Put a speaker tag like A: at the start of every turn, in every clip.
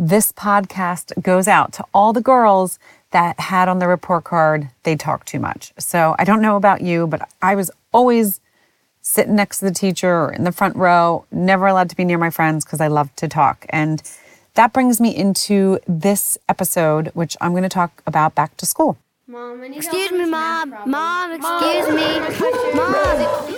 A: This podcast goes out to all the girls that had on the report card they talk too much. So I don't know about you, but I was always sitting next to the teacher or in the front row, never allowed to be near my friends because I love to talk. And that brings me into this episode, which I'm going to talk about back to school.
B: Mom, excuse me, mom. Mom, excuse. Mom, excuse me, mom.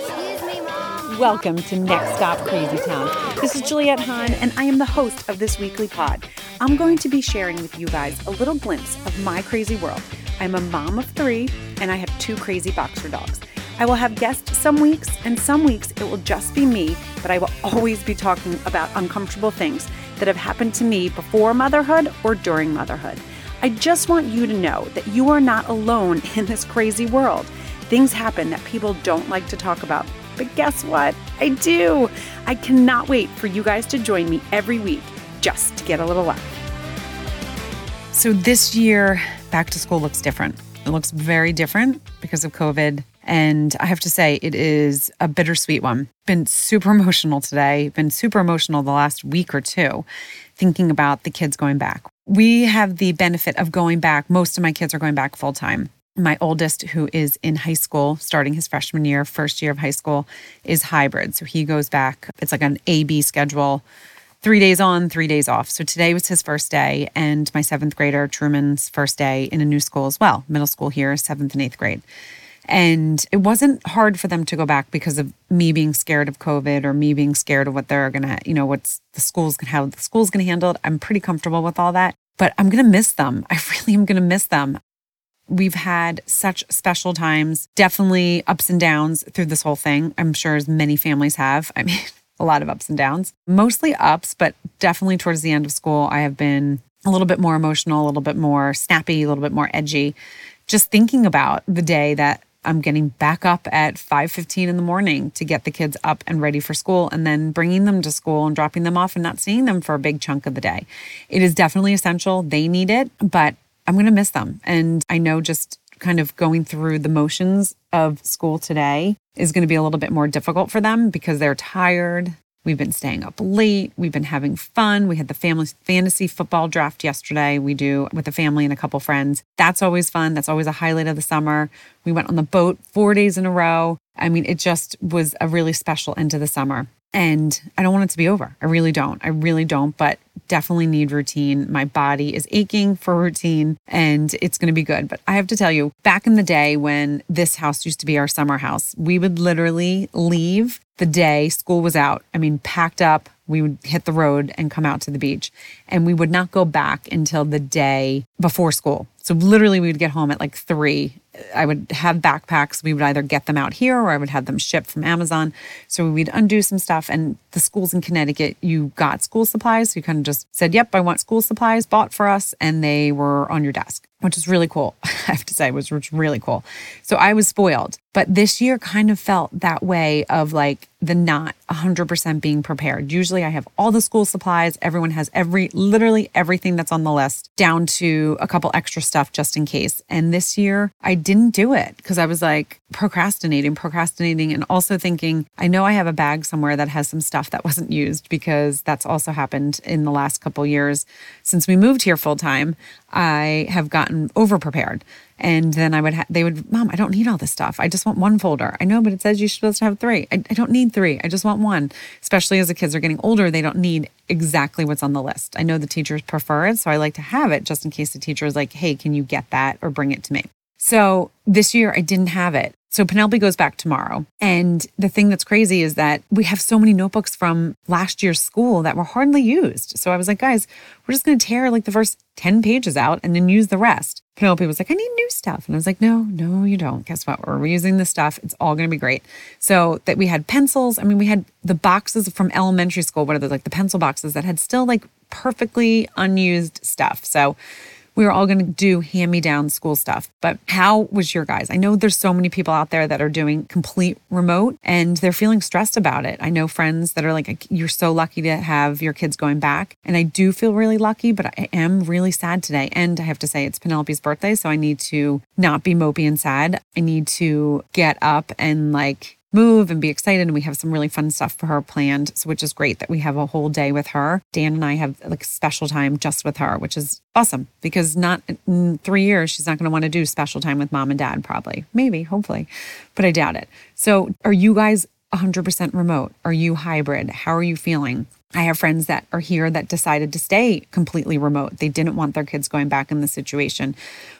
A: Welcome to Next Stop Crazy Town. This is Juliet Hahn, and I am the host of this weekly pod. I'm going to be sharing with you guys a little glimpse of my crazy world. I'm a mom of three, and I have two crazy boxer dogs. I will have guests some weeks, and some weeks it will just be me, but I will always be talking about uncomfortable things that have happened to me before motherhood or during motherhood. I just want you to know that you are not alone in this crazy world. Things happen that people don't like to talk about. But guess what? I do. I cannot wait for you guys to join me every week just to get a little laugh. So, this year, back to school looks different. It looks very different because of COVID. And I have to say, it is a bittersweet one. Been super emotional today, been super emotional the last week or two, thinking about the kids going back. We have the benefit of going back. Most of my kids are going back full time. My oldest, who is in high school, starting his freshman year, first year of high school, is hybrid. So he goes back. It's like an A B schedule three days on, three days off. So today was his first day, and my seventh grader, Truman's first day in a new school as well, middle school here, seventh and eighth grade. And it wasn't hard for them to go back because of me being scared of COVID or me being scared of what they're gonna, you know, what's the school's gonna how the school's gonna handle it. I'm pretty comfortable with all that. But I'm gonna miss them. I really am gonna miss them. We've had such special times, definitely ups and downs through this whole thing. I'm sure as many families have. I mean, a lot of ups and downs, mostly ups, but definitely towards the end of school, I have been a little bit more emotional, a little bit more snappy, a little bit more edgy. Just thinking about the day that I'm getting back up at 5:15 in the morning to get the kids up and ready for school and then bringing them to school and dropping them off and not seeing them for a big chunk of the day. It is definitely essential. They need it, but I'm going to miss them. And I know just kind of going through the motions of school today is going to be a little bit more difficult for them because they're tired. We've been staying up late. We've been having fun. We had the family fantasy football draft yesterday. We do with the family and a couple friends. That's always fun. That's always a highlight of the summer. We went on the boat four days in a row. I mean, it just was a really special end to the summer. And I don't want it to be over. I really don't. I really don't, but definitely need routine. My body is aching for routine and it's going to be good. But I have to tell you, back in the day when this house used to be our summer house, we would literally leave the day school was out. I mean, packed up, we would hit the road and come out to the beach. And we would not go back until the day before school. So literally, we would get home at like three. I would have backpacks. We would either get them out here or I would have them shipped from Amazon. So we'd undo some stuff. And the schools in Connecticut, you got school supplies. So you kind of just said, Yep, I want school supplies bought for us. And they were on your desk, which is really cool. I have to say, it was really cool. So I was spoiled. But this year kind of felt that way of like the not 100% being prepared. Usually I have all the school supplies. Everyone has every, literally everything that's on the list down to a couple extra stuff just in case. And this year I didn't do it because I was like procrastinating, procrastinating, and also thinking, I know I have a bag somewhere that has some stuff that wasn't used because that's also happened in the last couple years since we moved here full time. I have gotten over prepared. And then I would, ha- they would, Mom, I don't need all this stuff. I just want one folder. I know, but it says you're supposed to have three. I, I don't need three. I just want one. Especially as the kids are getting older, they don't need exactly what's on the list. I know the teachers prefer it. So I like to have it just in case the teacher is like, hey, can you get that or bring it to me? So this year I didn't have it. So Penelope goes back tomorrow. And the thing that's crazy is that we have so many notebooks from last year's school that were hardly used. So I was like, guys, we're just going to tear like the first 10 pages out and then use the rest. Penelope was like, I need new stuff. And I was like, no, no, you don't. Guess what? We're reusing the stuff. It's all going to be great. So that we had pencils. I mean, we had the boxes from elementary school. What are those? Like the pencil boxes that had still like perfectly unused stuff. So we were all going to do hand me down school stuff. But how was your guys? I know there's so many people out there that are doing complete remote and they're feeling stressed about it. I know friends that are like, you're so lucky to have your kids going back. And I do feel really lucky, but I am really sad today. And I have to say, it's Penelope's birthday. So I need to not be mopey and sad. I need to get up and like move and be excited. And we have some really fun stuff for her planned. So, which is great that we have a whole day with her. Dan and I have like special time just with her, which is awesome because not in three years, she's not going to want to do special time with mom and dad, probably. Maybe, hopefully, but I doubt it. So, are you guys 100% remote? Are you hybrid? How are you feeling? I have friends that are here that decided to stay completely remote. They didn't want their kids going back in the situation,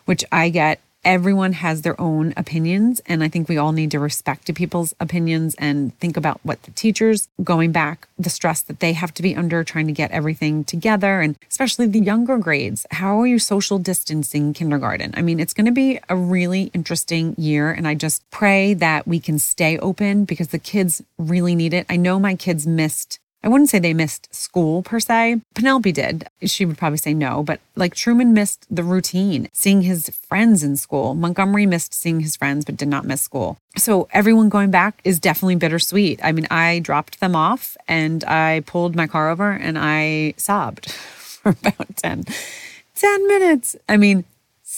A: which I get everyone has their own opinions and i think we all need to respect people's opinions and think about what the teachers going back the stress that they have to be under trying to get everything together and especially the younger grades. How are you social distancing kindergarten? I mean it's going to be a really interesting year and i just pray that we can stay open because the kids really need it. I know my kids missed I wouldn't say they missed school per se. Penelope did. She would probably say no, but like Truman missed the routine, seeing his friends in school. Montgomery missed seeing his friends, but did not miss school. So everyone going back is definitely bittersweet. I mean, I dropped them off and I pulled my car over and I sobbed for about 10, 10 minutes. I mean,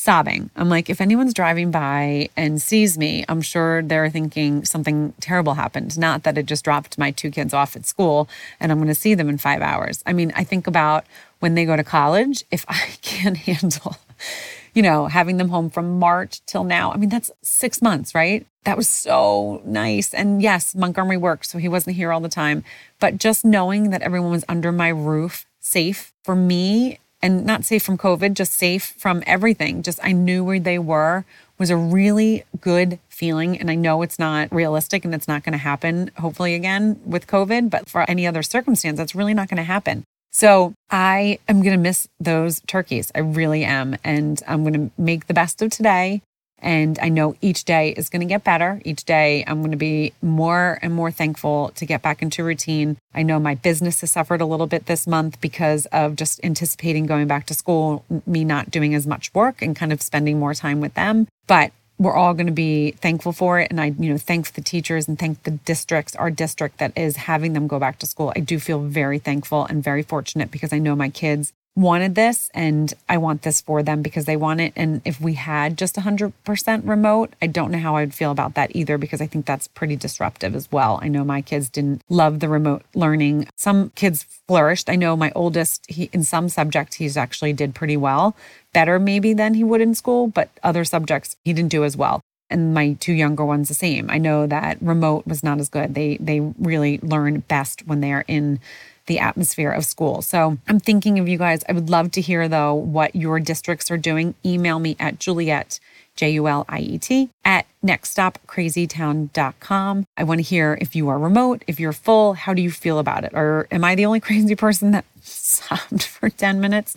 A: sobbing. I'm like, if anyone's driving by and sees me, I'm sure they're thinking something terrible happened. Not that it just dropped my two kids off at school and I'm going to see them in five hours. I mean, I think about when they go to college, if I can't handle, you know, having them home from March till now, I mean, that's six months, right? That was so nice. And yes, Montgomery worked, so he wasn't here all the time. But just knowing that everyone was under my roof, safe for me and not safe from COVID, just safe from everything. Just I knew where they were was a really good feeling. And I know it's not realistic and it's not going to happen, hopefully, again with COVID, but for any other circumstance, that's really not going to happen. So I am going to miss those turkeys. I really am. And I'm going to make the best of today. And I know each day is going to get better. Each day I'm going to be more and more thankful to get back into routine. I know my business has suffered a little bit this month because of just anticipating going back to school, me not doing as much work and kind of spending more time with them. But we're all going to be thankful for it. And I, you know, thank the teachers and thank the districts, our district that is having them go back to school. I do feel very thankful and very fortunate because I know my kids wanted this and I want this for them because they want it. And if we had just 100% remote, I don't know how I'd feel about that either because I think that's pretty disruptive as well. I know my kids didn't love the remote learning. Some kids flourished. I know my oldest, he in some subjects he's actually did pretty well, better maybe than he would in school, but other subjects he didn't do as well and my two younger ones the same. I know that remote was not as good. They they really learn best when they are in the atmosphere of school. So I'm thinking of you guys. I would love to hear, though, what your districts are doing. Email me at Juliet, J U L I E T, at nextstopcrazytown.com. I want to hear if you are remote, if you're full, how do you feel about it? Or am I the only crazy person that sobbed for 10 minutes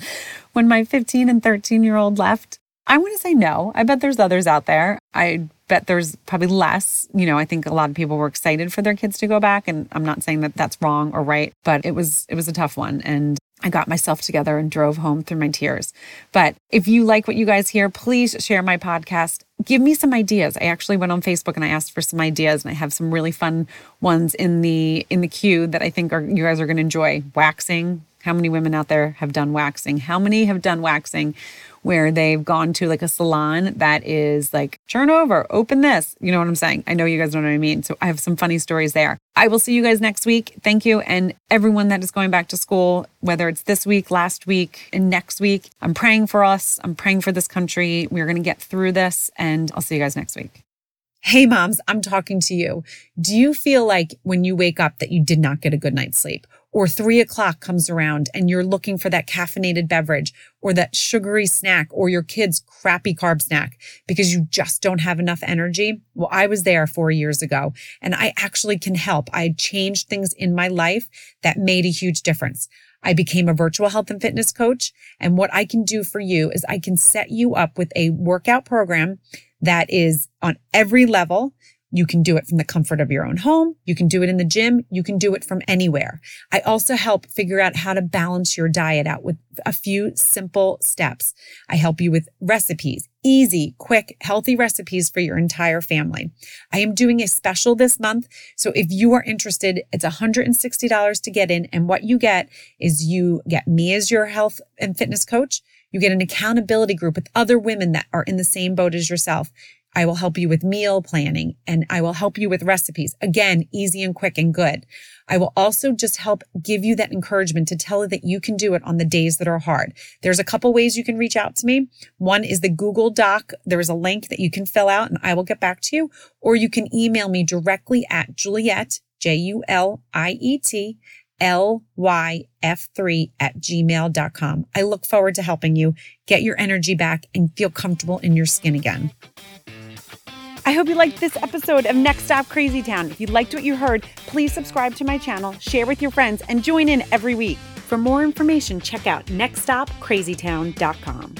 A: when my 15 and 13 year old left? I want to say no. I bet there's others out there. I bet there's probably less. You know, I think a lot of people were excited for their kids to go back and I'm not saying that that's wrong or right, but it was it was a tough one and I got myself together and drove home through my tears. But if you like what you guys hear, please share my podcast. Give me some ideas. I actually went on Facebook and I asked for some ideas and I have some really fun ones in the in the queue that I think are you guys are going to enjoy. Waxing. How many women out there have done waxing? How many have done waxing where they've gone to like a salon that is like, turn over, open this. You know what I'm saying? I know you guys know what I mean. So I have some funny stories there. I will see you guys next week. Thank you. And everyone that is going back to school, whether it's this week, last week, and next week, I'm praying for us. I'm praying for this country. We're going to get through this. And I'll see you guys next week. Hey, moms, I'm talking to you. Do you feel like when you wake up that you did not get a good night's sleep? Or three o'clock comes around and you're looking for that caffeinated beverage or that sugary snack or your kid's crappy carb snack because you just don't have enough energy. Well, I was there four years ago and I actually can help. I changed things in my life that made a huge difference. I became a virtual health and fitness coach. And what I can do for you is I can set you up with a workout program that is on every level you can do it from the comfort of your own home. You can do it in the gym. You can do it from anywhere. I also help figure out how to balance your diet out with a few simple steps. I help you with recipes, easy, quick, healthy recipes for your entire family. I am doing a special this month. So if you are interested, it's $160 to get in. And what you get is you get me as your health and fitness coach. You get an accountability group with other women that are in the same boat as yourself. I will help you with meal planning and I will help you with recipes. Again, easy and quick and good. I will also just help give you that encouragement to tell you that you can do it on the days that are hard. There's a couple ways you can reach out to me. One is the Google Doc. There is a link that you can fill out and I will get back to you, or you can email me directly at Juliet, J U L I E T lyf3 at gmail.com. I look forward to helping you get your energy back and feel comfortable in your skin again. I hope you liked this episode of Next Stop Crazy Town. If you liked what you heard, please subscribe to my channel, share with your friends, and join in every week. For more information, check out nextstopcrazytown.com.